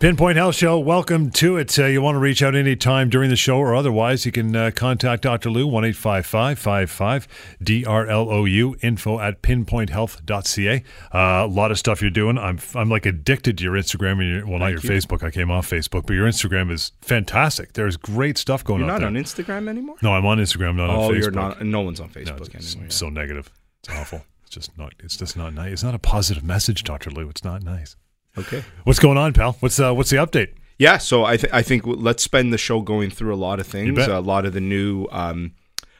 Pinpoint Health Show, welcome to it. Uh, you want to reach out anytime during the show or otherwise, you can uh, contact Dr. Lou, 1 55 DRLOU, info at pinpointhealth.ca. Uh, a lot of stuff you're doing. I'm I'm like addicted to your Instagram and your, well, not your you. Facebook. I came off Facebook, but your Instagram is fantastic. There's great stuff going on. You're not there. on Instagram anymore? no, I'm on Instagram, not oh, on Facebook. you're not. No one's on No, Facebook it's anymore. so negative. It's awful. It's just not. It's just not nice. It's not a positive message, Dr. Lou. It's not nice. Okay. What's going on, pal? What's uh, what's the update? Yeah, so I, th- I think let's spend the show going through a lot of things, a lot of the new um,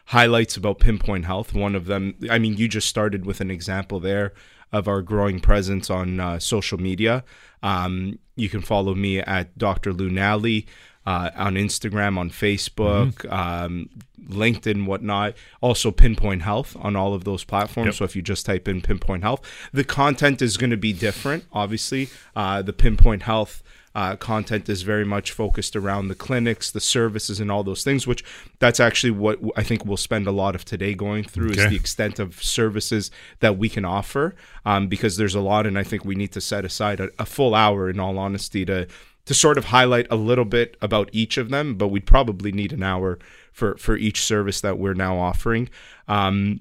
highlights about Pinpoint Health. One of them, I mean, you just started with an example there of our growing presence on uh, social media. Um, you can follow me at Dr. Lou Nalli. Uh, on Instagram, on Facebook, um, LinkedIn, whatnot. Also, Pinpoint Health on all of those platforms. Yep. So if you just type in Pinpoint Health, the content is going to be different. Obviously, uh, the Pinpoint Health uh, content is very much focused around the clinics, the services, and all those things. Which that's actually what I think we'll spend a lot of today going through Okay. is the extent of services that we can offer. Um, because there's a lot, and I think we need to set aside a, a full hour, in all honesty, to to sort of highlight a little bit about each of them. But we'd probably need an hour for for each service that we're now offering. Um,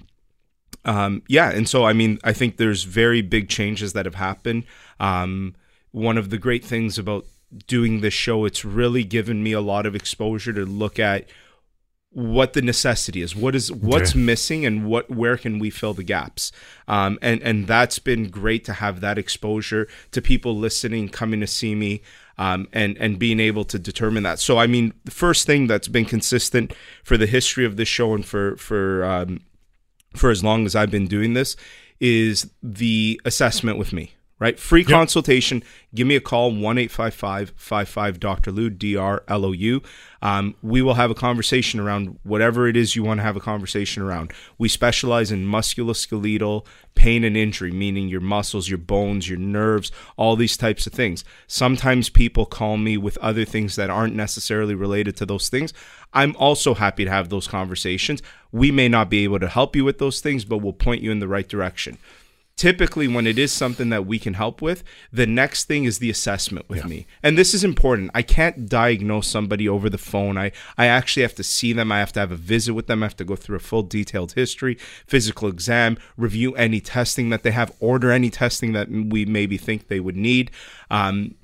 um, yeah, and so I mean, I think there's very big changes that have happened. Um, one of the great things about doing this show, it's really given me a lot of exposure to look at what the necessity is, what is what's Okay. missing, and what where can we fill the gaps. Um, and and that's been great to have that exposure to people listening, coming to see me. Um, and and being able to determine that. So I mean, the first thing that's been consistent for the history of this show and for for um, for as long as I've been doing this is the assessment with me, right? Free consultation. Give me a call, 1 855 Dr. Lou, D R L O U. Um, we will have a conversation around whatever it is you want to have a conversation around. We specialize in musculoskeletal pain and injury, meaning your muscles, your bones, your nerves, all these types of things. Sometimes people call me with other things that aren't necessarily related to those things. I'm also happy to have those conversations. We may not be able to help you with those things, but we'll point you in the right direction. Typically, when it is something that we can help with, the next thing is the assessment with me. And this is important. I can't diagnose somebody over the phone. I, I actually have to see them. I have to have a visit with them. I have to go through a full detailed history, physical exam, review any testing that they have, order any testing that we maybe think they would need. Um,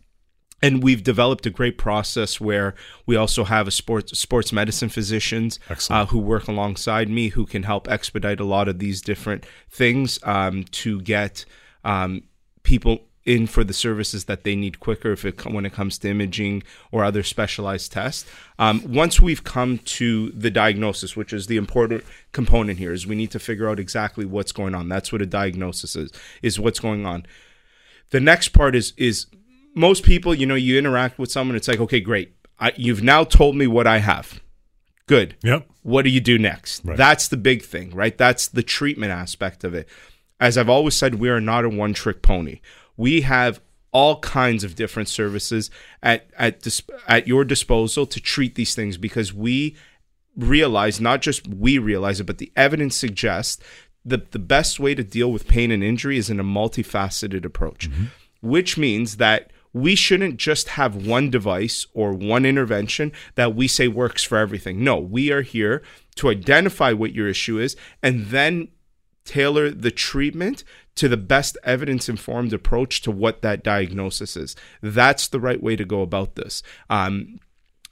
and we've developed a great process where we also have a sports sports medicine physicians uh, who work alongside me who can help expedite a lot of these different things um, to get um, people in for the services that they need quicker if it when it comes to imaging or other specialized tests. Um, once we've come to the diagnosis, which is the important component here, is we need to figure out exactly what's going on. That's what a diagnosis is: is what's going on the next part is is most people you know you interact with someone it's like okay great. I, you've now told me what i have. Good. Yep. what do you do next? Right. that's the big thing right? That's the treatment aspect of it. As i've always said we are not a one trick pony. We have all kinds of different services at at dis- at your disposal to treat these things because we realize not just we realize it but the evidence suggests that the best way to deal with pain and injury is in a multifaceted approach mm-hmm. which means that we shouldn't just have one device or one intervention that we say works for everything. No, we are here to identify what your issue is and then tailor the treatment to the best evidence informed approach to what that diagnosis is. That's the right way to go about this. Um,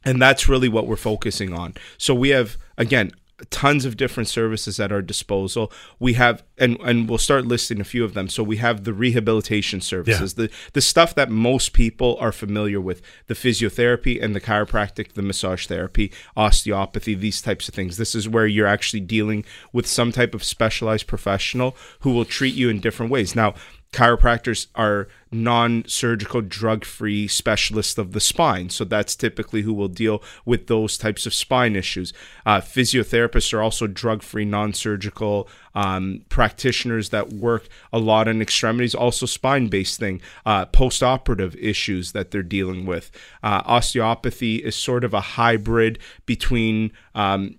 and that's really what we're focusing on. So we have, again, tons of different services at our disposal. We have, and and we'll start listing a few of them. So we have the rehabilitation services, the the stuff that most people are familiar with, the physiotherapy and the chiropractic, the massage therapy, osteopathy, these types of things. This is where you're actually dealing with some type of specialized professional who will treat you in different ways. Now, chiropractors are non-surgical drug-free specialists of the spine. So that's typically who will deal with those types of spine issues. Uh, physiotherapists are also drug-free non-surgical um, practitioners that work a lot in extremities. Also spine-based thing uh, post-operative issues that they're dealing with. Uh, osteopathy is sort of a hybrid between um,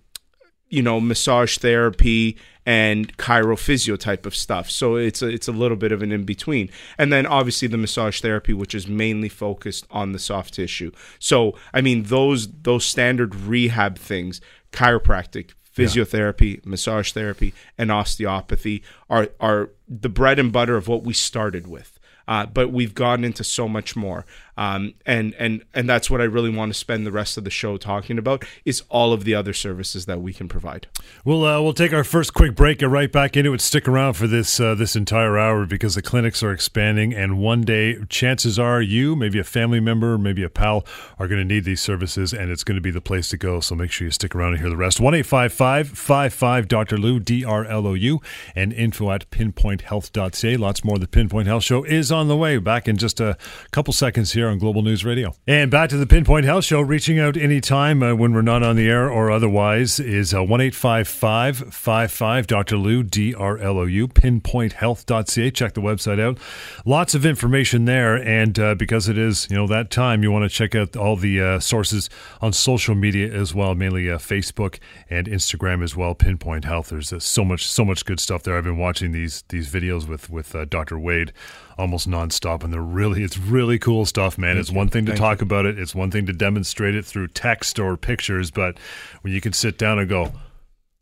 you know, massage therapy and chirophysio type of stuff. So it's a, it's a little bit of an in between. And then obviously the massage therapy, which is mainly focused on the soft tissue. So I mean those those standard rehab things, chiropractic, physiotherapy, yeah. massage therapy, and osteopathy are are the bread and butter of what we started with. Uh, but we've gone into so much more. Um, and and and that's what I really want to spend the rest of the show talking about is all of the other services that we can provide. We'll uh, we'll take our first quick break, and right back into it. Stick around for this uh, this entire hour because the clinics are expanding, and one day, chances are, you, maybe a family member, maybe a pal, are going to need these services, and it's going to be the place to go. So make sure you stick around and hear the rest. One eight five five five five Dr. Lou D R L O U and info at pinpointhealth.ca. Lots more. The Pinpoint Health Show is on the way. Back in just a couple seconds here on Global News Radio. And back to the Pinpoint Health Show. Reaching out anytime uh, when we're not on the air or otherwise is uh, 1 55 Dr. Lou, D R L O U, pinpointhealth.ca. Check the website out. Lots of information there. And uh, because it is, you know, that time, you want to check out all the uh, sources on social media as well, mainly uh, Facebook and Instagram as well. Pinpoint Health. There's uh, so much, so much good stuff there. I've been watching these these videos with with Dr. Wade almost nonstop, and they're really it's really cool stuff, man. Thank it's you. one thing to Thank talk you. about it, it's one thing to demonstrate it through text or pictures, but when you can sit down and go,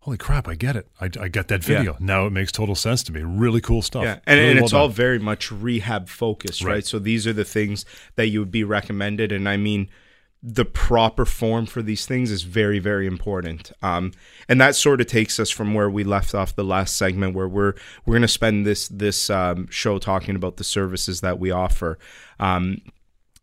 holy crap, I get it. I, I get that video. Yeah. Now it makes total sense to me. Really cool stuff. Yeah, and, really and it's well all very much rehab focused, right? right? So these are the things that you would be recommended, and I mean the proper form for these things is very very important. Um, and that sort of takes us from where we left off the last segment where we're we're going to spend this this um, show talking about the services that we offer. Um,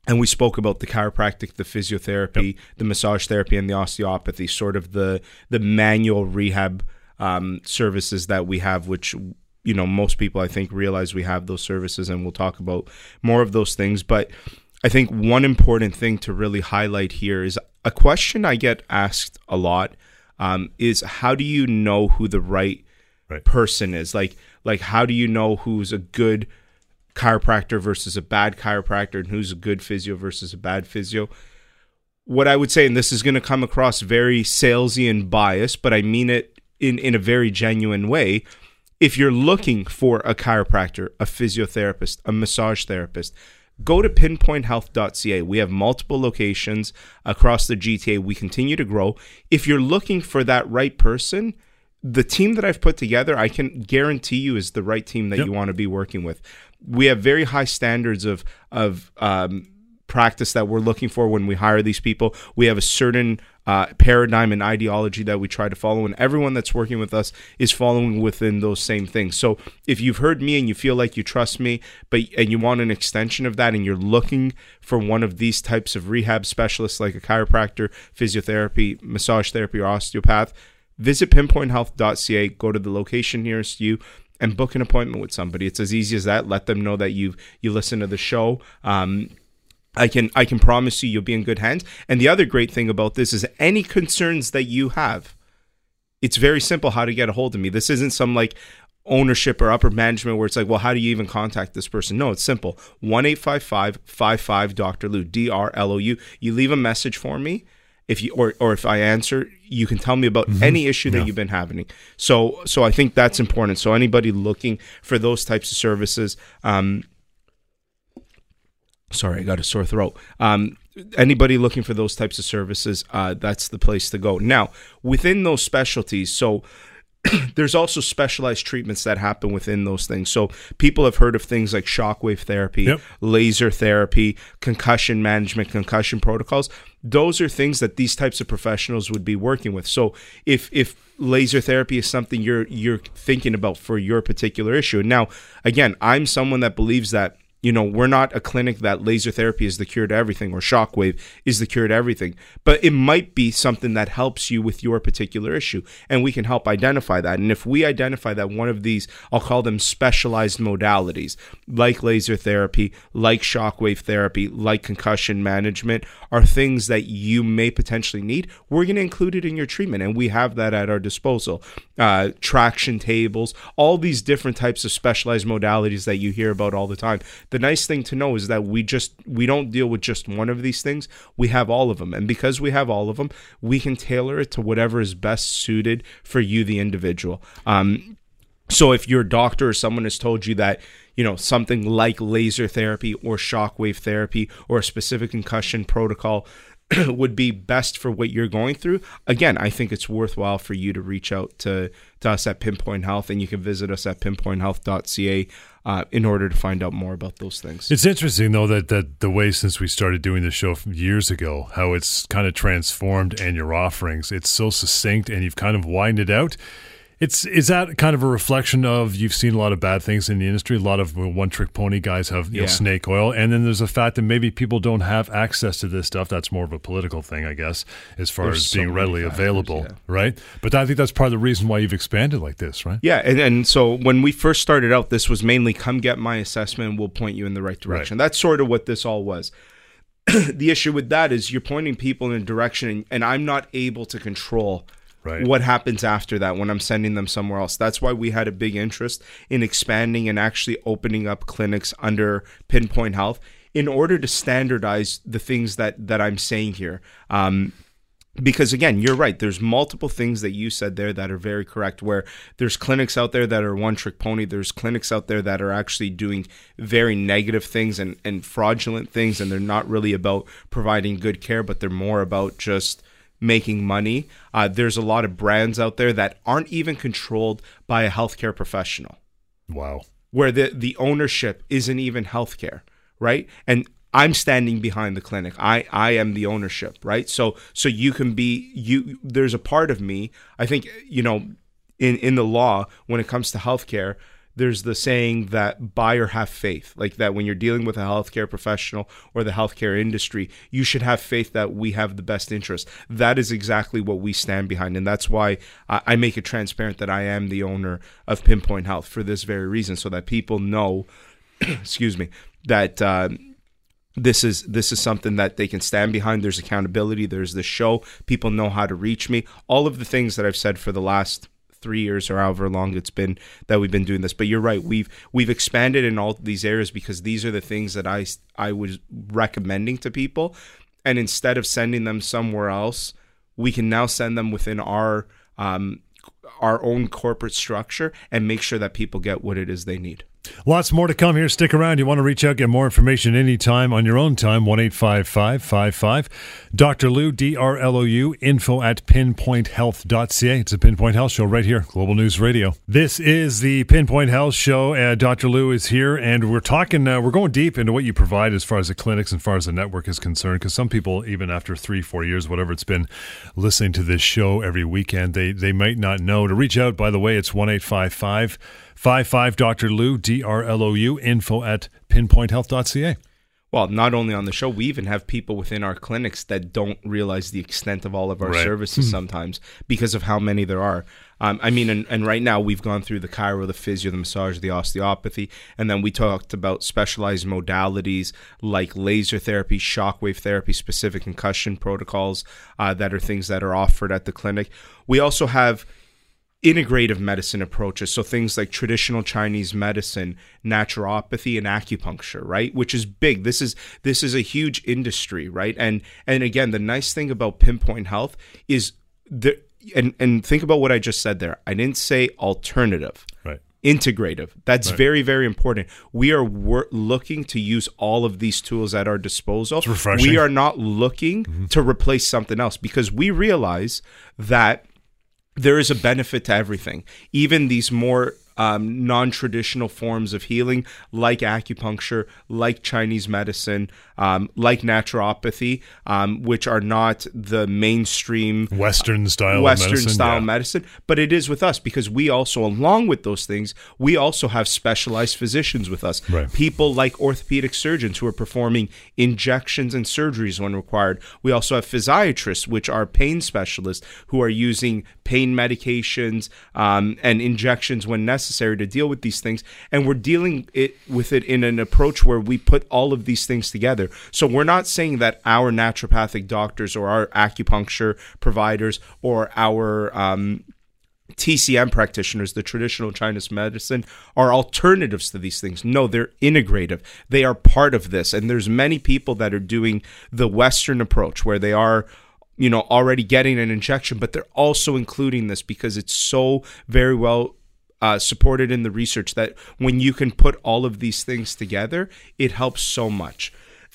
and we spoke about the chiropractic the physiotherapy yep. the massage therapy and the osteopathy sort of the the manual rehab um, services that we have which you know most people i think realize we have those services and we'll talk about more of those things. But I think one important thing to really highlight here is a question I get asked a lot um, is how do you know who the right, right person is? Like, like how do you know who's a good chiropractor versus a bad chiropractor and who's a good physio versus a bad physio? What I would say, and this is going to come across very salesy and biased, but I mean it in, in a very genuine way. If you're looking for a chiropractor, a physiotherapist, a massage therapist, go to pinpointhealth.ca. We have multiple locations across the GTA. We continue to grow. If you're looking for that right person, the team that I've put together, I can guarantee you is the right team that yep. you want to be working with. We have very high standards of of um, practice that we're looking for when we hire these people. We have a certain uh, paradigm and ideology that we try to follow, and everyone that's working with us is following within those same things. So if you've heard me and you feel like you trust me, but and you want an extension of that, and you're looking for one of these types of rehab specialists like a chiropractor, physiotherapy, massage therapy, or osteopath, visit pinpointhealth.ca. Go to the location nearest you and book an appointment with somebody. It's as easy as that. Let them know that you you listen to the show. Um, I can I can promise you you'll be in good hands. And the other great thing about this is any concerns that you have, it's very simple how to get a hold of me. This isn't some like ownership or upper management where it's like, well, how do you even contact this person? No, it's simple. 1 55 Dr. Lou, D R L O U. You leave a message for me. If you or, or if I answer, you can tell me about mm-hmm. any issue that yeah. you've been having. So so I think that's important. So anybody looking for those types of services, um, sorry, I got a sore throat. Um, anybody looking for those types of services, uh, that's the place to go. Now, within those specialties, so there's also specialized treatments that happen within those things. So people have heard of things like shockwave therapy, yep. laser therapy, concussion management, concussion protocols. Those are things that these types of professionals would be working with. So if if laser therapy is something you're you're thinking about for your particular issue. Now, again, I'm someone that believes that you know, we're not a clinic that laser therapy is the cure to everything or shockwave is the cure to everything, but it might be something that helps you with your particular issue. And we can help identify that. And if we identify that one of these, I'll call them specialized modalities, like laser therapy, like shockwave therapy, like concussion management, are things that you may potentially need, we're going to include it in your treatment. And we have that at our disposal. Uh, traction tables, all these different types of specialized modalities that you hear about all the time the nice thing to know is that we just we don't deal with just one of these things. We have all of them, and because we have all of them, we can tailor it to whatever is best suited for you, the individual. Um, so if your doctor or someone has told you that you know something like laser therapy or shockwave therapy or a specific concussion protocol would be best for what you're going through again i think it's worthwhile for you to reach out to, to us at pinpoint health and you can visit us at pinpointhealth.ca uh, in order to find out more about those things It's interesting though that that the way since we started doing the show years ago, how it's kind of transformed and your offerings, it's so succinct and you've kind of widened it out. It's is that kind of a reflection of you've seen a lot of bad things in the industry. A lot of one trick pony guys have you know, snake oil, and then there's the fact that maybe people don't have access to this stuff. That's more of a political thing, I guess, as far There's as so being readily factors, available, yeah. right? But I think that's part of the reason why you've expanded like this, right? Yeah, and, and so when we first started out, this was mainly come get my assessment we'll point you in the right direction. That's sort of what this all was. the issue with that is you're pointing people in a direction and, and I'm not able to control Right. what happens after that when I'm sending them somewhere else. That's why we had a big interest in expanding and actually opening up clinics under Pinpoint Health in order to standardize the things that that I'm saying here. Um, because again you're right there's multiple things that you said there that are very correct where there's clinics out there that are one trick pony there's clinics out there that are actually doing very negative things and, and fraudulent things and they're not really about providing good care but they're more about just making money uh, there's a lot of brands out there that aren't even controlled by a healthcare professional Wow. where the the ownership isn't even healthcare, right? And I'm standing behind the clinic. I I am the ownership, right? So so you can be you. There's a part of me. I think you know, in in the law when it comes to healthcare. There's the saying that buy or have faith, like that when you're dealing with a healthcare professional or the healthcare industry, you should have faith that we have the best interest. That is exactly what we stand behind, and that's why I make it transparent that I am the owner of Pinpoint Health for this very reason, so that people know, excuse me, that uh, this is this is something that they can stand behind. There's accountability. There's the show. People know how to reach me. All of the things that I've said for the last three years or however long it's been that we've been doing this. But you're right. We've we've expanded in all these areas because these are the things that I I was recommending to people, and instead of sending them somewhere else, we can now send them within our um, our own corporate structure and make sure that people get what it is they need. Lots more to come here. Stick around. You want to reach out, get more information anytime on your own time. 1 55 Dr. Lou, D R L O U, info at pinpointhealth.ca. It's a Pinpoint Health Show right here, Global News Radio. This is the Pinpoint Health Show. Uh, Dr. Lou is here, and we're talking, uh, we're going deep into what you provide as far as the clinics and far as the network is concerned. Because some people, even after three, four years, whatever it's been, listening to this show every weekend, they, they might not know. To reach out, by the way, it's 1 55 Dr. Lou, D R L O U, info at pinpointhealth.ca. Well, not only on the show, we even have people within our clinics that don't realize the extent of all of our Right. services sometimes because of how many there are. Um, I mean, and, and right now we've gone through the chiro, the physio, the massage, the osteopathy, and then we talked about specialized modalities like laser therapy, shockwave therapy, specific concussion protocols uh, that are things that are offered at the clinic. We also have integrative medicine approaches. So things like traditional chinese medicine naturopathy and acupuncture right? Which is big. This is this is a huge industry right? And and again the nice thing about pinpoint health is the and and think about what i just said there. I didn't say alternative. Right. integrative. That's Right. very very important. We are wor- looking to use all of these tools at our disposal. Refreshing. we are not looking mm-hmm. to replace something else because we realize that there is a benefit to everything, even these more um, non-traditional forms of healing, like acupuncture, like Chinese medicine, um, like naturopathy, um, which are not the mainstream Western style Western medicine. style yeah. medicine, but it is with us because we also, along with those things, we also have specialized physicians with us. Right. People like orthopedic surgeons who are performing injections and surgeries when required. We also have physiatrists, which are pain specialists who are using pain medications um, and injections when necessary to deal with these things. And we're dealing it with it in an approach where we put all of these things together. So we're not saying that our naturopathic doctors or our acupuncture providers or our um, TCM practitioners, the traditional Chinese medicine, are alternatives to these things. No, they're integrative. They are part of this. And there's many people that are doing the Western approach where they are you know already getting an injection but they're also including this because it's so very well uh, supported in the research that when you can put all of these things together it helps so much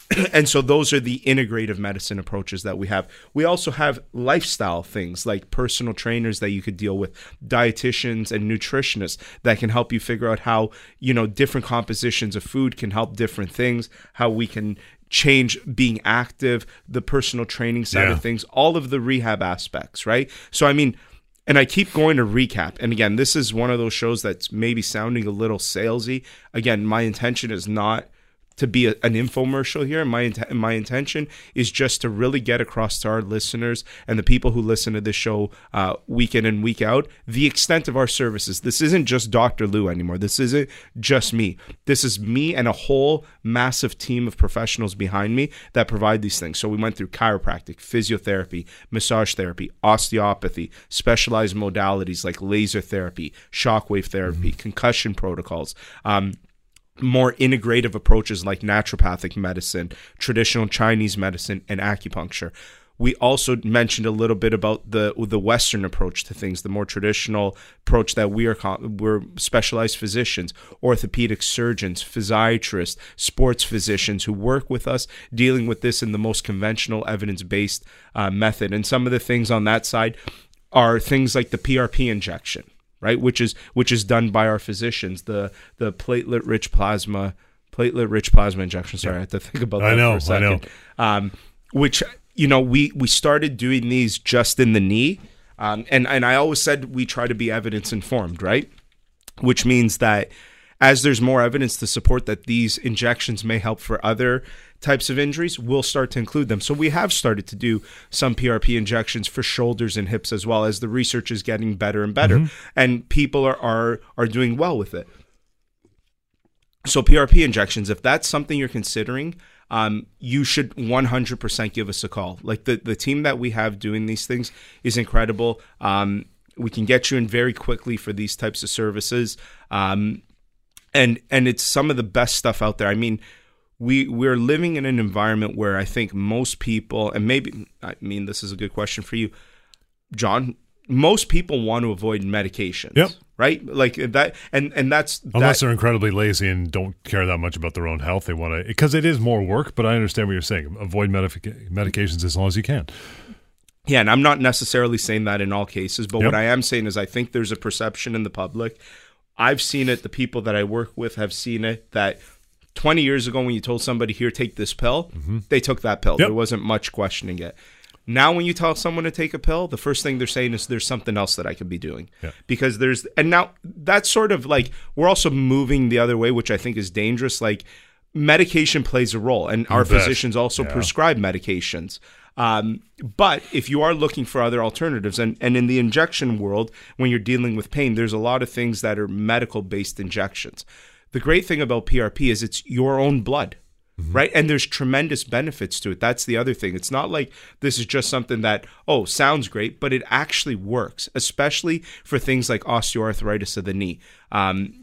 and so those are the integrative medicine approaches that we have. We also have lifestyle things like personal trainers that you could deal with, dietitians and nutritionists that can help you figure out how, you know, different compositions of food can help different things, how we can change being active, the personal training side Yeah. of things, all of the rehab aspects, right? So I mean, and I keep going to recap. And again, this is one of those shows that's maybe sounding a little salesy. Again, my intention is not to be a, an infomercial here. My int- my intention is just to really get across to our listeners and the people who listen to this show uh, week in and week out the extent of our services. This isn't just Dr. Lou anymore. This isn't just me. This is me and a whole massive team of professionals behind me that provide these things. So we went through chiropractic, physiotherapy, massage therapy, osteopathy, specialized modalities like laser therapy, shockwave therapy, concussion protocols. Um, more integrative approaches like naturopathic medicine, traditional Chinese medicine, and acupuncture. We also mentioned a little bit about the the Western approach to things, the more traditional approach that we are we're specialized physicians, orthopedic surgeons, physiatrists, sports physicians who work with us dealing with this in the most conventional evidence based uh, method. And some of the things on that side are things like the PRP injection right? Which is which is done by our physicians. The the platelet rich plasma platelet rich plasma injection. Sorry, I had to think about I that know, for a I know. second. Um, which you know we we started doing these just in the knee, um, and and I always said we try to be evidence informed, right? Which means that as there's more evidence to support that these injections may help for other types of injuries, we'll start to include them. So we have started to do some PRP injections for shoulders and hips as well as the research is getting better and better, and people are are are doing well with it. So PRP injections, if that's something you're considering, um, you should 100% give us a call. Like the the team that we have doing these things is incredible. Um, we can get you in very quickly for these types of services, um, and and it's some of the best stuff out there. I mean, we we're living in an environment where I think most people, and maybe I mean this is a good question for you, John. Most people want to avoid medications. Yep. Right. Like that, and and that's Unless that, they're incredibly lazy and don't care that much about their own health, they want to because it is more work. But I understand what you're saying. Avoid medica- medications as long as you can. Yeah, and I'm not necessarily saying that in all cases, but Yep. what I am saying is I think there's a perception in the public. I've seen it, the people that I work with have seen it that 20 years ago when you told somebody here take this pill, mm-hmm. they took that pill. Yep. There wasn't much questioning it. Now when you tell someone to take a pill, the first thing they're saying is there's something else that I could be doing. Yeah. Because there's and now that's sort of like we're also moving the other way, which I think is dangerous. Like medication plays a role and our physicians also Yeah. prescribe medications. Um, but if you are looking for other alternatives, and, and in the injection world, when you're dealing with pain, there's a lot of things that are medical based injections. The great thing about PRP is it's your own blood, right? And there's tremendous benefits to it. That's the other thing. It's not like this is just something that, oh, sounds great, but it actually works, especially for things like osteoarthritis of the knee. Um,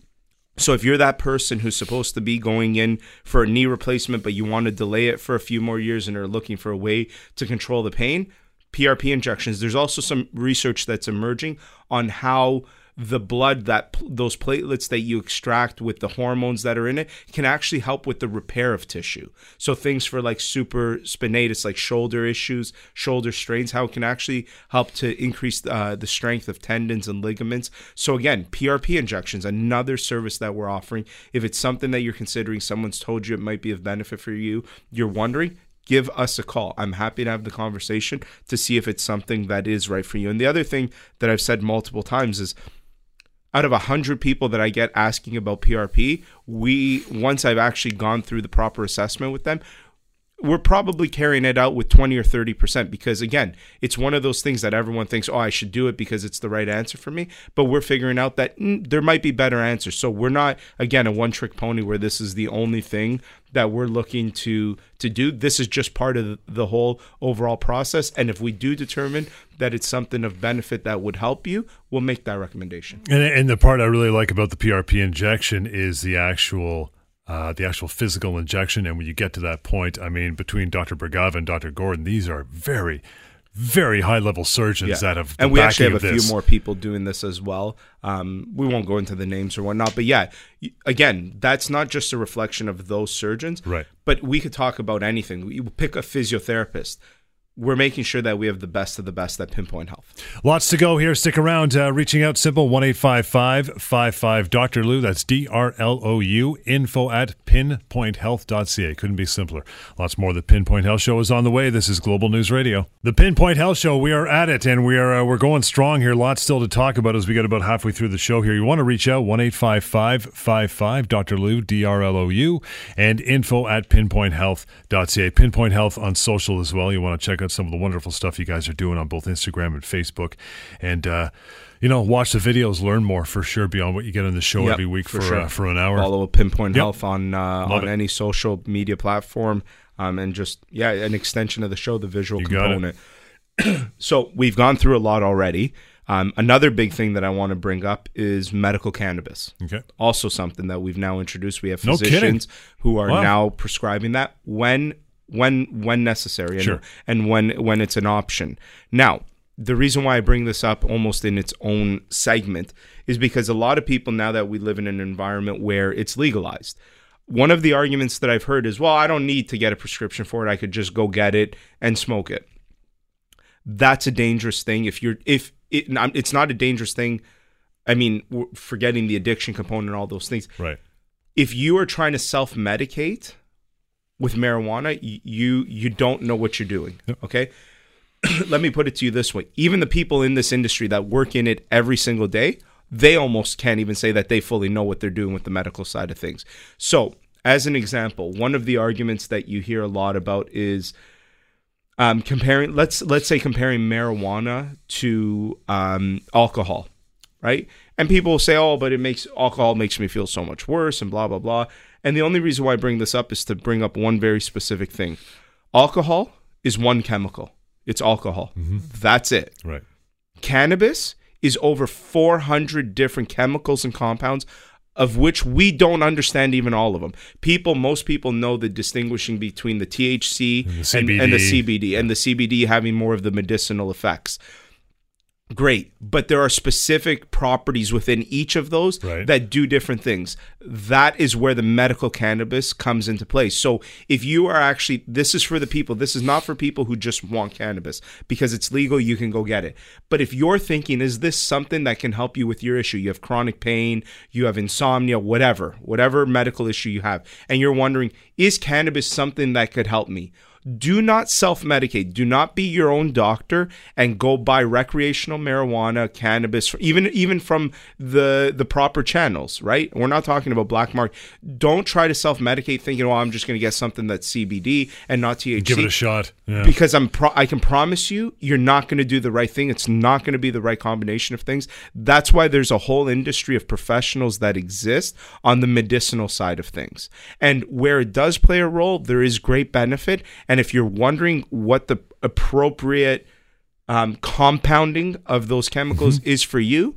so if you're that person who's supposed to be going in for a knee replacement, but you want to delay it for a few more years and are looking for a way to control the pain, PRP injections. There's also some research that's emerging on how the blood that those platelets that you extract with the hormones that are in it can actually help with the repair of tissue. So things for like supraspinatus, like shoulder issues, shoulder strains, how it can actually help to increase uh, the strength of tendons and ligaments. So again, PRP injections, another service that we're offering. If it's something that you're considering, someone's told you it might be of benefit for you, you're wondering, give us a call. I'm happy to have the conversation to see if it's something that is right for you. And the other thing that I've said multiple times is out of 100 people that I get asking about PRP, we once I've actually gone through the proper assessment with them, we're probably carrying it out with 20 or 30% because again it's one of those things that everyone thinks oh i should do it because it's the right answer for me but we're figuring out that mm, there might be better answers. So we're not again a one trick pony where this is the only thing that we're looking to to do. This is just part of the whole overall process and if we do determine that it's something of benefit that would help you we'll make that recommendation. And, and the part i really like about the prp injection is the actual uh, the actual physical injection. And when you get to that point, I mean, between Dr. Bhargava and Dr. Gordon, these are very, very high level surgeons yeah. that have. And we actually have a few more people doing this as well. Um, we won't go into the names or whatnot, but yeah, again, that's not just a reflection of those surgeons, right? But we could talk about anything. We pick a physiotherapist we're making sure that we have the best of the best at Pinpoint Health. Lots to go here. Stick around. Uh, reaching out simple 1 55 Dr. Lou. That's D R L O U. Info at pinpointhealth.ca. Couldn't be simpler. Lots more. The Pinpoint Health Show is on the way. This is Global News Radio. The Pinpoint Health Show. We are at it and we are uh, we're going strong here. Lots still to talk about as we get about halfway through the show here. You want to reach out 1 55 Dr. Lou, D R L O U, and info at pinpointhealth.ca. Pinpoint Health on social as well. You want to check out some of the wonderful stuff you guys are doing on both Instagram and Facebook. And, uh, you know, watch the videos, learn more for sure beyond what you get on the show yep, every week for for, sure. uh, for, an hour. Follow Pinpoint yep. Health on uh, on it. any social media platform, um, and just yeah, an extension of the show, the visual you component. so we've gone through a lot already. Um, another big thing that I want to bring up is medical cannabis. Okay. Also, something that we've now introduced. We have physicians no who are wow. now prescribing that when when when necessary and, sure. and when when it's an option. Now, the reason why I bring this up almost in its own segment is because a lot of people now that we live in an environment where it's legalized. One of the arguments that I've heard is, well, I don't need to get a prescription for it. I could just go get it and smoke it. That's a dangerous thing. If you're, if it, it's not a dangerous thing. I mean, forgetting the addiction component and all those things. Right. If you are trying to self medicate, with marijuana, you you don't know what you're doing. Yep. Okay? Let me put it to you this way. Even the people in this industry that work in it every single day, they almost can't even say that they fully know what they're doing with the medical side of things. So, as an example, one of the arguments that you hear a lot about is um, comparing let's let's say comparing marijuana to um, alcohol, right? And people say, "Oh, but it makes alcohol makes me feel so much worse," and blah blah blah. And the only reason why I bring this up is to bring up one very specific thing. Alcohol is one chemical. It's alcohol. Mm-hmm. That's it. Right. Cannabis is over 400 different chemicals and compounds of which we don't understand even all of them. People, most people know the distinguishing between the THC and the CBD, and, and the, CBD, and the CBD having more of the medicinal effects great. But there are specific properties within each of those right. that do different things. That is where the medical cannabis comes into play. So if you are actually this is for the people this is not for people who just want cannabis. Because it's legal you can go get it. But if you're thinking is this something that can help you with your issue? You have chronic pain you have insomnia whatever whatever medical issue you have. And you're wondering is cannabis something that could help me do not self medicate. Do not be your own doctor and go buy recreational marijuana, cannabis, even even from the the proper channels. Right? We're not talking about black market. Don't try to self medicate thinking, "Oh, I'm just going to get something that's CBD and not THC." Give it a shot. Yeah. Because I'm pro- I can promise you, you're not going to do the right thing. It's not going to be the right combination of things. That's why there's a whole industry of professionals that exist on the medicinal side of things, and where it does play a role, there is great benefit and if you're wondering what the appropriate um, compounding of those chemicals mm-hmm. is for you,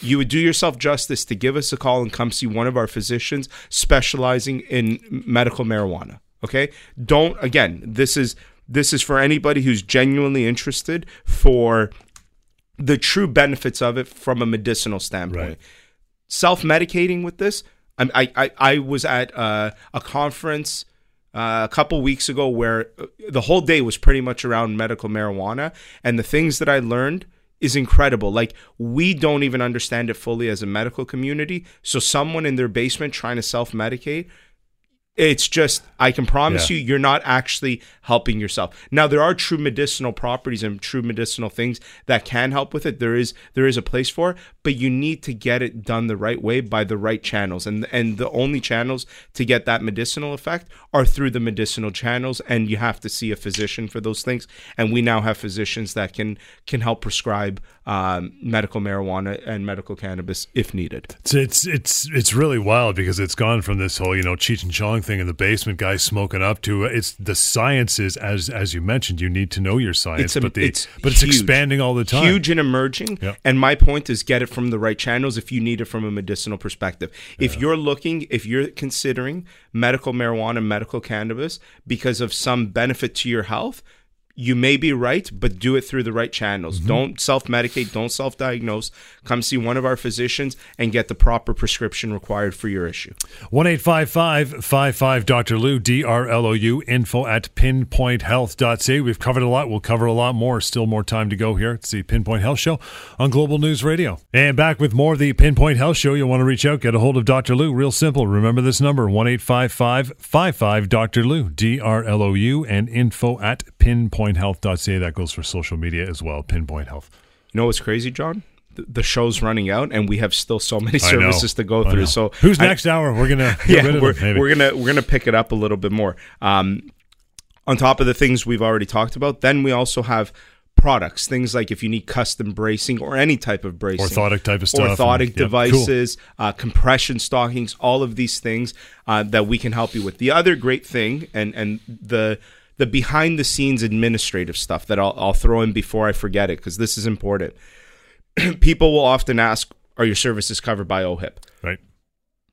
you would do yourself justice to give us a call and come see one of our physicians specializing in medical marijuana. Okay? Don't again, this is this is for anybody who's genuinely interested for the true benefits of it from a medicinal standpoint. Right. Self-medicating with this, I I I was at uh, a conference uh, a couple weeks ago where uh, the whole day was pretty much around medical marijuana and the things that I learned is incredible. Like we don't even understand it fully as a medical community. So someone in their basement trying to self-medicate It's just I can promise Yeah. you you're not actually helping yourself. Now there are true medicinal properties and true medicinal things that can help with it. There is there is a place for it, but you need to get it done the right way by the right channels. And and the only channels to get that medicinal effect are through the medicinal channels and you have to see a physician for those things. And we now have physicians that can can help prescribe um, medical marijuana and medical cannabis if needed. It's, it's it's it's really wild because it's gone from this whole you know Cheech and Chong thing in the basement, guys smoking up to it's the sciences, as as you mentioned, you need to know your science, It's a- but the it's but it's huge. expanding all the time. Huge and emerging. Yeah. And my point is get it from the right channels if you need it from a medicinal perspective. If you're looking, if you're considering medical marijuana, medical cannabis because of some benefit to your health, you may be right, but do it through the right channels. Mm-hmm. Don't self medicate, don't self diagnose. Come see one of our physicians and get the proper prescription required for your issue. 1 55 Dr. Lou, D R L O U, info at pinpointhealth.ca. We've covered a lot. We'll cover a lot more. Still more time to go here. It's the Pinpoint Health Show on Global News Radio. And back with more of the Pinpoint Health Show. You'll want to reach out, get a hold of Dr. Lou. Real simple. Remember this number 1 55 Dr. Lou, D R L O U, and info at pinpointhealth.ca. That goes for social media as well. Pinpoint Health. You know what's crazy, John? The- show's running out, and we have still so many services to go through. So, who's I- next hour? We're gonna yeah, we're, them, we're gonna we're gonna pick it up a little bit more. Um, on top of the things we've already talked about, then we also have products, things like if you need custom bracing or any type of bracing, Orthotic type of stuff. orthotic and- yep, cool. devices, uh, compression stockings, all of these things uh, that we can help you with. The other great thing, and and the the behind the scenes administrative stuff that I'll, I'll throw in before I forget it because this is important. People will often ask, "Are your services covered by OHIP?" Right.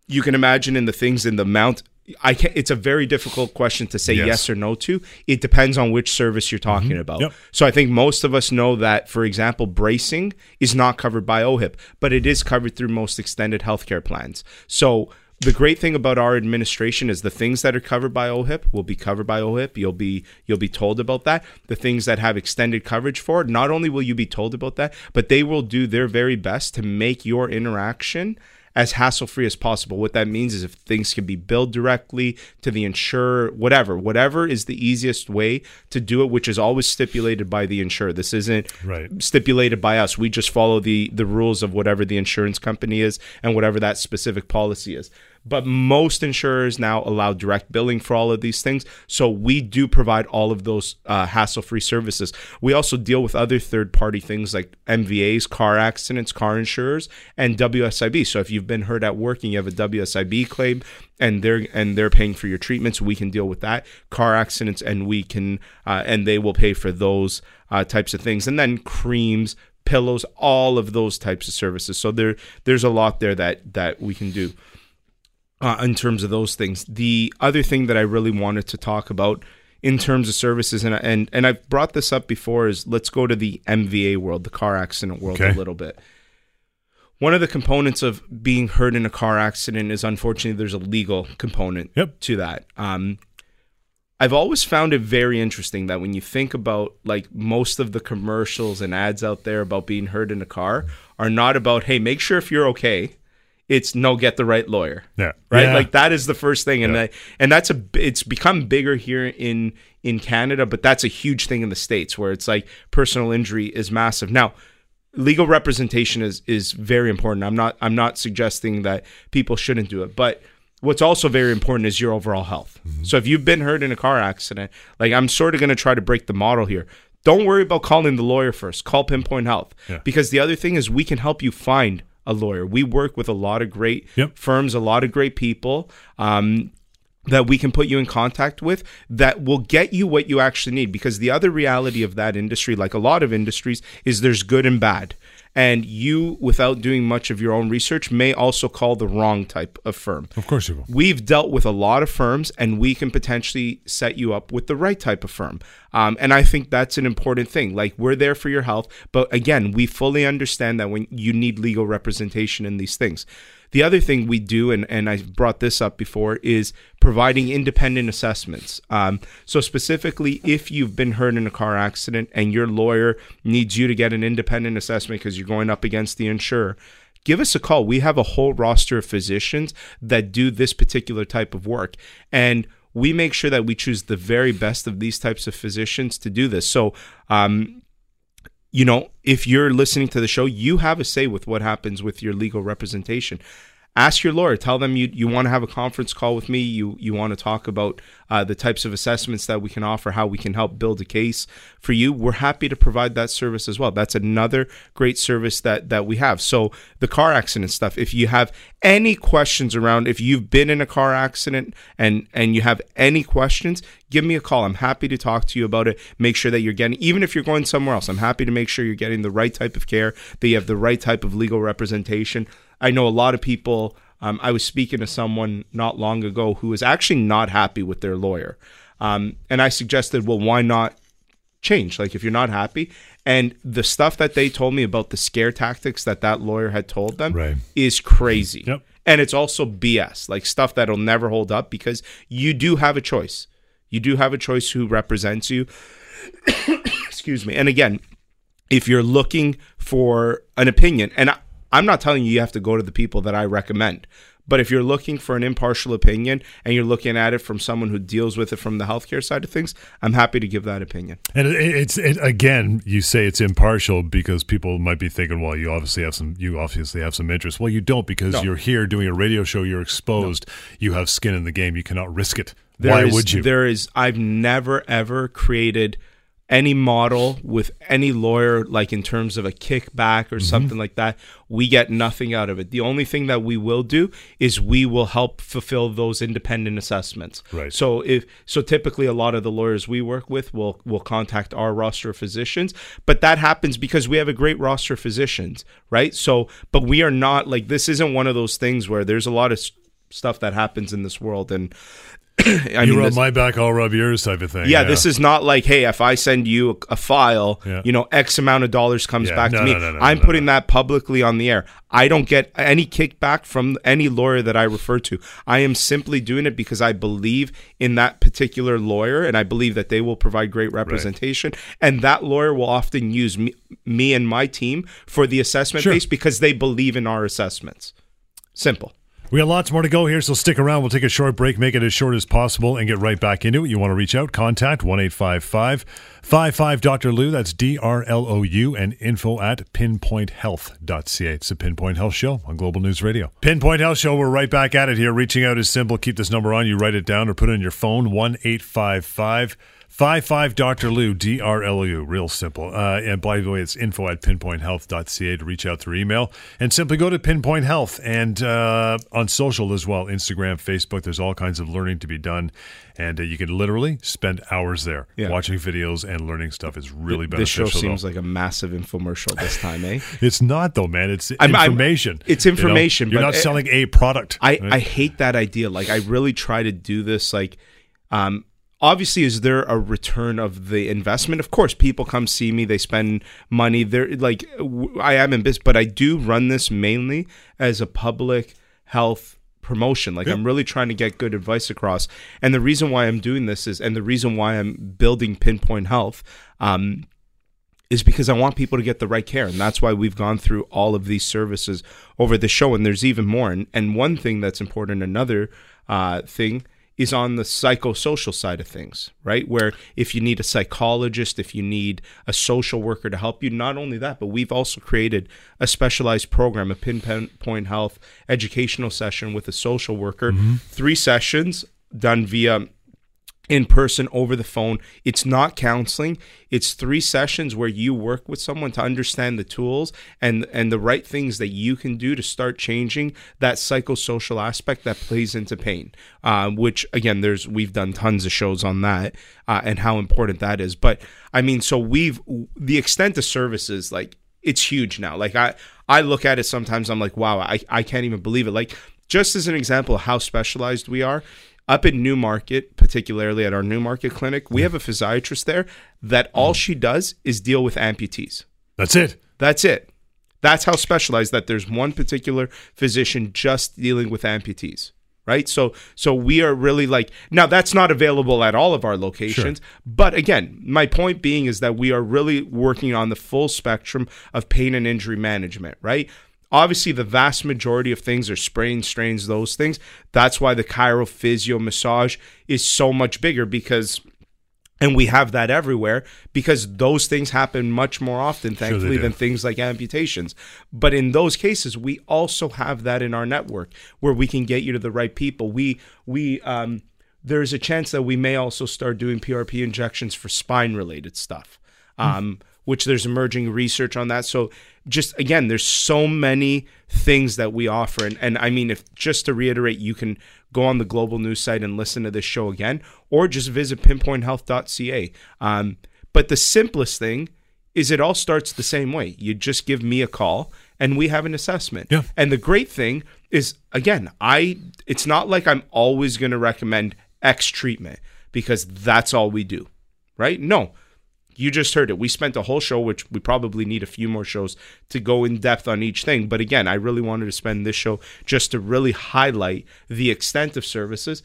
you can imagine in the things in the mount i can't. it's a very difficult question to say Yes. yes, or no to it depends on which service you're talking mm-hmm. about Yep. so i think most of us know that for example bracing is not covered by ohip but it is covered through most extended healthcare plans so the great thing about our administration is the things that are covered by OHIP will be covered by OHIP. You'll be you'll be told about that. The things that have extended coverage for it, not only will you be told about that, but they will do their very best to make your interaction as hassle free as possible. What that means is if things can be billed directly to the insurer, whatever, whatever is the easiest way to do it, which is always stipulated by the insurer. This isn't Right. stipulated by us. We just follow the the rules of whatever the insurance company is and whatever that specific policy is. But most insurers now allow direct billing for all of these things. So we do provide all of those uh, hassle free services. We also deal with other third party things like MVAs, car accidents, car insurers, and WSIB. So if you've been hurt at work and you have a WSIB claim and they're and they're paying for your treatments, we can deal with that. Car accidents and we can uh, and they will pay for those uh, types of things. And then creams, pillows, all of those types of services. So there there's a lot there that that we can do uh, in terms of those things. The other thing that I really wanted to talk about in terms of services, and and and I've brought this up before, is let's go to the MVA world, the car accident world, Okay. a little bit. One of the components of being hurt in a car accident is unfortunately there's a legal component Yep. to that. Um, I've always found it very interesting that when you think about like most of the commercials and ads out there about being hurt in a car are not about hey make sure if you're okay. It's no get the right lawyer. Yeah. right? Yeah. like that is the first thing. And Yeah. and that's a it's become bigger here in in Canada but that's a huge thing in the states where it's like personal injury is massive. Now legal representation is is very important. I'm not i'm not suggesting that people shouldn't do it but what's also very important is your overall health. Mm-hmm. So if you've been hurt in a car accident like i'm sort of going to try to break the model here. Don't worry about calling the lawyer first. Call pinpoint health. Yeah. because the other thing is we can help you find a lawyer. We work with a lot of great Yep. firms a lot of great people um, that we can put you in contact with that will get you what you actually need. Because the other reality of that industry like a lot of industries is there's good and bad and you without doing much of your own research may also call the wrong type of firm. Of course you will. we've dealt with a lot of firms and we can potentially set you up with the right type of firm. Um, and i think that's an important thing. Like we're there for your health but again we fully understand that when you need legal representation in these things the other thing we do and, and i brought this up before is providing independent assessments um, so specifically if you've been hurt in a car accident and your lawyer needs you to get an independent assessment because you're going up against the insurer give us a call. We have a whole roster of physicians that do this particular type of work. And we make sure that we choose the very best of these types of physicians to do this. So, um, you know, if you're listening to the show, you have a say with what happens with your legal representation ask your lawyer. Tell them you, you want to have a conference call with me. You you want to talk about uh, the types of assessments that we can offer how we can help build a case for you. We're happy to provide that service as well. That's another great service that that we have. So the car accident stuff if you have any questions around if you've been in a car accident and and you have any questions give me a call. I'm happy to talk to you about it. Make sure that you're getting even if you're going somewhere else i'm happy to make sure you're getting the right type of care that you have the right type of legal representation I know a lot of people. Um, I was speaking to someone not long ago who was actually not happy with their lawyer, um, and I suggested, well, why not change? Like, if you're not happy, and the stuff that they told me about the scare tactics that that lawyer had told them Right. is crazy. Yep. And it's also BS, like stuff that'll never hold up because you do have a choice. You do have a choice who represents you. Excuse me. And again, if you're looking for an opinion, and I, I'm not telling you you have to go to the people that I recommend, but if you're looking for an impartial opinion and you're looking at it from someone who deals with it from the healthcare side of things, I'm happy to give that opinion. And it's it, again, you say it's impartial because people might be thinking, well, you obviously have some, you obviously have some interest. Well, you don't because No. you're here doing a radio show. You're exposed. You have skin in the game. You cannot risk it. There Why is- would you? There is. I've never ever created any model with any lawyer like in terms of a kickback Mm-hmm. or something like that. We get nothing out of it. The only thing that we will do is we will help fulfill those independent assessments. Right. So if so, typically a lot of the lawyers we work with will will contact our roster of physicians, but that happens because we have a great roster of physicians, right? So, but we are not like this isn't one of those things where there's a lot of stuff that happens in this world and. I you mean, rub this- my back, I'll rub yours, type of thing. yeah, this is not like, hey, if I send you a, a file, Yeah. you know, X amount of dollars comes Yeah, back no, to me. no, no, I'm putting that publicly on the air. I don't get any kickback from any lawyer that I refer to. I am simply doing it because I believe in that particular lawyer and I believe that they will provide great representation. And that lawyer will often use me, me and my team for the assessment Sure. base because they believe in our assessments. Simple. We got lots more to go here, so stick around. We'll take a short break, make it as short as possible, and get right back into it. You want to reach out, contact 1 855 55 Dr. Lou. That's D R L O U, and info at pinpointhealth.ca. It's the Pinpoint Health Show on Global News Radio. Pinpoint Health Show, we're right back at it here. Reaching out is simple. Keep this number on. You write it down or put it in your phone 1 855 55 Dr. Lou, D R L U. Real simple. Uh, and by the way, it's info at pinpointhealth.ca to reach out through email. And simply go to Pinpoint Health and uh, on social as well Instagram, Facebook. There's all kinds of learning to be done. And uh, you can literally spend hours there Yeah. watching videos and learning stuff. It's really beneficial. This show seems though. like a massive infomercial this time, eh? it's not, though, man. It's I'm- I'm- information. it's you know? information, You're but not selling a product. I, right? I hate that idea. Like I really try to do this. Like, um, obviously, is there a return of the investment? Of course, people come see me. They spend money. They're like, i am in business, but I do run this mainly as a public health promotion. Like I'm really trying to get good advice across. And the reason why I'm doing this is, and the reason why I'm building Pinpoint Health. Um, is because I want people to get the right care. And that's why we've gone through all of these services over the show. And there's even more. And, and one thing that's important, another uh, thing, is on the psychosocial side of things, right? Where if you need a psychologist, if you need a social worker to help you, not only that, but we've also created a specialized program, a pinpoint health educational session with a social worker, mm-hmm. three sessions done via in person over the phone. It's not counseling. It's three sessions where you work with someone to understand the tools and and the right things that you can do to start changing that psychosocial aspect that plays into pain. Um, which again, there's we've done tons of shows on that uh, and how important that is. But I mean, so we've the extent of services like it's huge now. Like I I look at it sometimes. I'm like, wow, I I can't even believe it. Like just as an example of how specialized we are up in Newmarket, particularly at our Newmarket clinic, we have a physiatrist there that all she does is deal with amputees. That's it. That's it. That's how specialized that there's one particular physician just dealing with amputees. Right? So so we are really like now that's not available at all of our locations. But again, my point being is that we are really working on the full spectrum of pain and injury management, right? Obviously the vast majority of things are sprains, strains, those things. That's why the chiro physio massage is so much bigger because and we have that everywhere because those things happen much more often, thankfully, do. than things like amputations. But in those cases, we also have that in our network where we can get you to the right people. We we um, there's a chance that we may also start doing PRP injections for spine related stuff, um, which there's emerging research on that. So just again, there's so many things that we offer, and and I mean, if just to reiterate, you can go on the global news site and listen to this show again, or just visit pinpointhealth.ca. Um, but the simplest thing is it all starts the same way. You just give me a call and we have an assessment. Yeah. And the great thing is again, I it's not like I'm always going to recommend X treatment because that's all we do. Right? No. You just heard it. We spent a whole show, which we probably need a few more shows to go in depth on each thing. But again, I really wanted to spend this show just to really highlight the extent of services.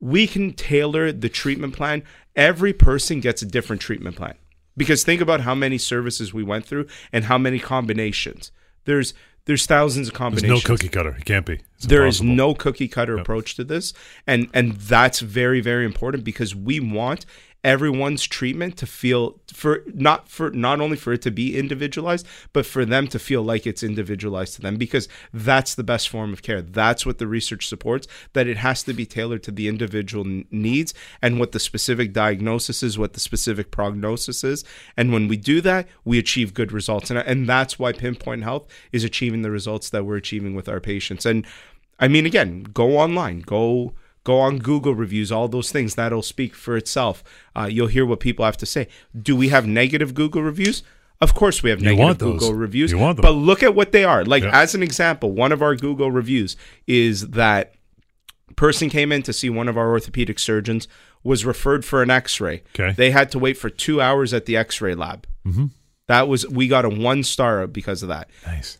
We can tailor the treatment plan. Every person gets a different treatment plan. Because think about how many services we went through and how many combinations. There's there's thousands of There's combinations. no cookie cutter. It can't be. There is no cookie cutter approach to this, and and that's very very important because we want everyone's treatment to feel for not for not only for it to be individualized, but for them to feel like it's individualized to them because that's the best form of care. That's what the research supports. That it has to be tailored to the individual needs and what the specific diagnosis is, what the specific prognosis is, and when we do that, we achieve good results, and and that's why Pinpoint Health is achieving the results that we're achieving with our patients. And I mean, again, go online, go go on Google reviews, all those things. That'll speak for itself. Uh, you'll hear what people have to say. Do we have negative Google reviews? Of course, we have negative. Google reviews. You want them. But look at what they are. Like Yeah. as an example, one of our Google reviews is that person came in to see one of our orthopedic surgeons was referred for an X-ray. Okay. They had to wait for two hours at the X-ray lab. Mhm. That was we got a one star because of that. Nice.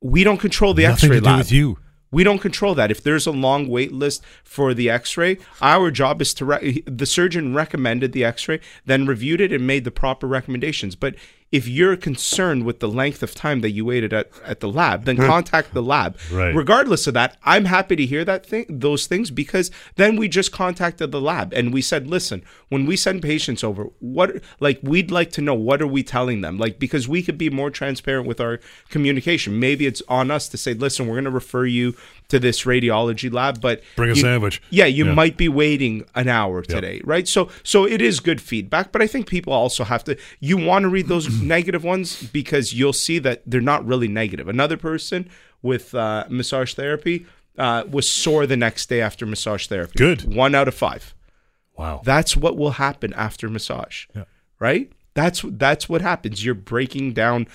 We don't control the Nothing X-ray to do lab. with you. We don't control that. If there's a long wait list for the X-ray, our job is to re- the surgeon recommended the X-ray, then reviewed it and made the proper recommendations. But if you're concerned with the length of time that you waited at, at the lab, then contact the lab. Right. Regardless of that, I'm happy to hear that thing, those things because then we just contacted the lab and we said, listen, when we send patients over, what like we'd like to know what are we telling them, like because we could be more transparent with our communication. Maybe it's on us to say, listen, we're going to refer you to this radiology lab, but Bring a you- sandwich. Yeah, you Yeah. might be waiting an hour today, right? So so it is good feedback, but I think people also have to you want to read those negative ones because you'll see that they're not really negative. Another person with uh, massage therapy uh, was sore the next day after massage therapy. Good. One out of five. Wow. That's what will happen after massage. Yeah. Right? That's that's what happens. You're breaking down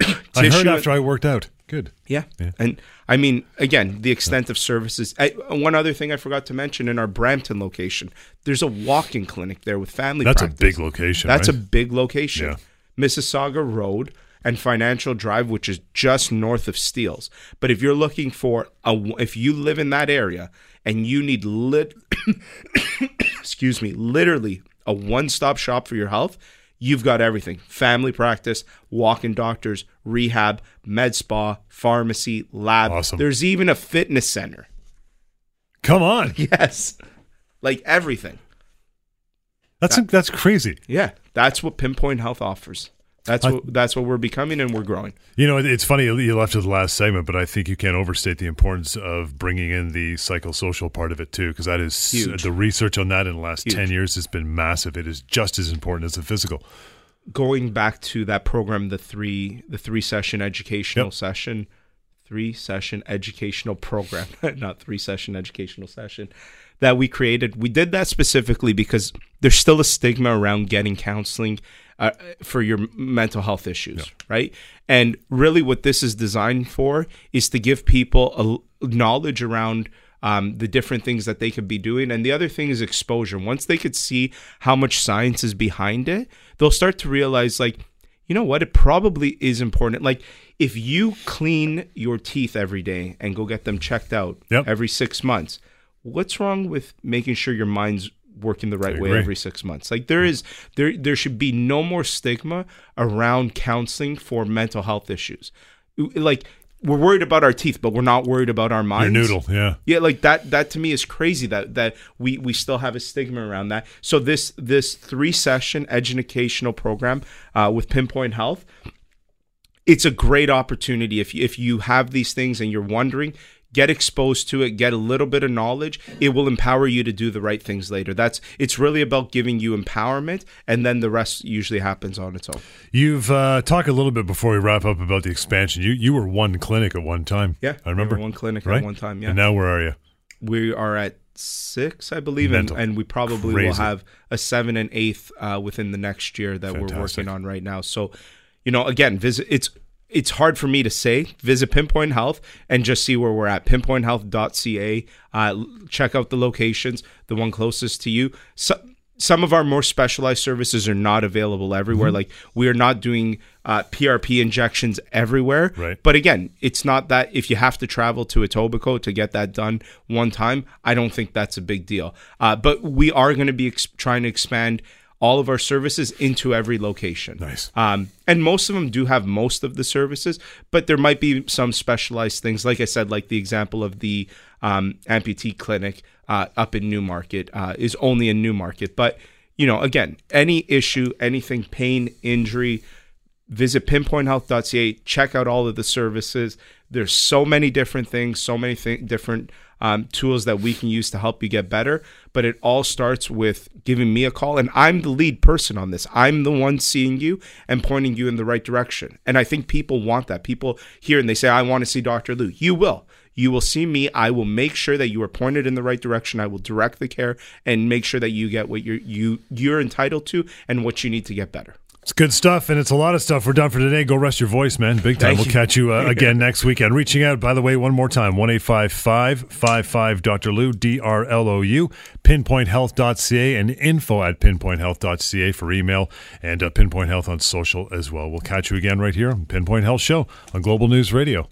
I heard after I worked out. Good. yeah. And I mean, again, the extent of services. I, one other thing I forgot to mention in our Brampton location, there's a walk-in clinic there with family That's practice. a big location. That's right? a big location. Yeah. Mississauga Road and Financial Drive, which is just north of Steeles. But if you're looking for a, if you live in that area and you need lit, excuse me, literally a one-stop shop for your health, you've got everything: family practice, walk-in doctors, rehab, med spa, pharmacy, lab. Awesome. There's even a fitness center. Come on. Yes, like everything. That's that's crazy. Yeah, that's what Pinpoint Health offers. That's what that's what we're becoming, and we're growing. You know, it's funny you left to the last segment, but I think you can't overstate the importance of bringing in the psychosocial part of it too, because that is Huge. the research on that in the last Huge. ten years has been massive. It is just as important as the physical. Going back to that program, the three the three session educational Yep. session, three session educational program, not three session educational session that we created. We did that specifically because there's still a stigma around getting counseling uh, for your mental health issues, right? And really, what this is designed for is to give people a knowledge around um, the different things that they could be doing. And the other thing is exposure. Once they could see how much science is behind it, they'll start to realize, like, you know what? It probably is important. Like, if you clean your teeth every day and go get them checked out Yep. every six months, what's wrong with making sure your mind's working the right way every six months? Like, there is there there should be no more stigma around counseling for mental health issues like we're worried about our teeth, but we're not worried about our Your noodle, yeah. Yeah, like that. That to me is crazy. That that we we still have a stigma around that. So this this three session educational program uh, with Pinpoint Health, it's a great opportunity if you, if you have these things and you're wondering. Get exposed to it, get a little bit of knowledge. It will empower you to do the right things later. That's it's really about giving you empowerment, and then the rest usually happens on its own. You've uh, talked a little bit before we wrap up about the expansion. You you were one clinic at one time. Yeah, I remember one clinic right? at one time. Yeah, And now where are you? we are at six, I believe, and, and we probably will have a seven and eighth uh, within the next year that we're working on right now. So, you know, again, visit. It's it's hard for me to say. Visit Pinpoint Health and just see where we're at. Pinpointhealth.ca. Uh, check out the locations. The one closest to you. So, some of our more specialized services are not available everywhere. Mm-hmm. Like we are not doing uh, PRP injections everywhere. Right. But again, it's not that if you have to travel to Etobicoke to get that done one time, I don't think that's a big deal. Uh, but we are going to be ex- trying to expand all of our services into every location. Nice. Um, and most of them do have most of the services, but there might be some specialized things. Like I said, like the example of the um, amputee clinic uh, up in Newmarket uh, is only in Newmarket. But, you know, again, any issue, anything, pain, injury, visit pinpointhealth.ca check out all of the services there's so many different things so many th- different um, tools that we can use to help you get better. But it all starts with giving me a call. And i'm the lead person on this. I'm the one seeing you and pointing you in the right direction. And i think people want that. People hear and they say i want to see dr lou. You will. You will see me. I will make sure that you are pointed in the right direction. I will direct the care and make sure that you get what you're you you're entitled to and what you need to get better It's good stuff, and it's a lot of stuff. We're done for today. Go rest your voice, man. Big time. Thank we'll you. catch you uh, again next weekend. Reaching out, by the way, one more time 1 55 Dr. Lou, D R L O U, pinpointhealth.ca, and info at pinpointhealth.ca for email, and uh, Pinpoint Health on social as well. We'll catch you again right here on Pinpoint Health Show on Global News Radio.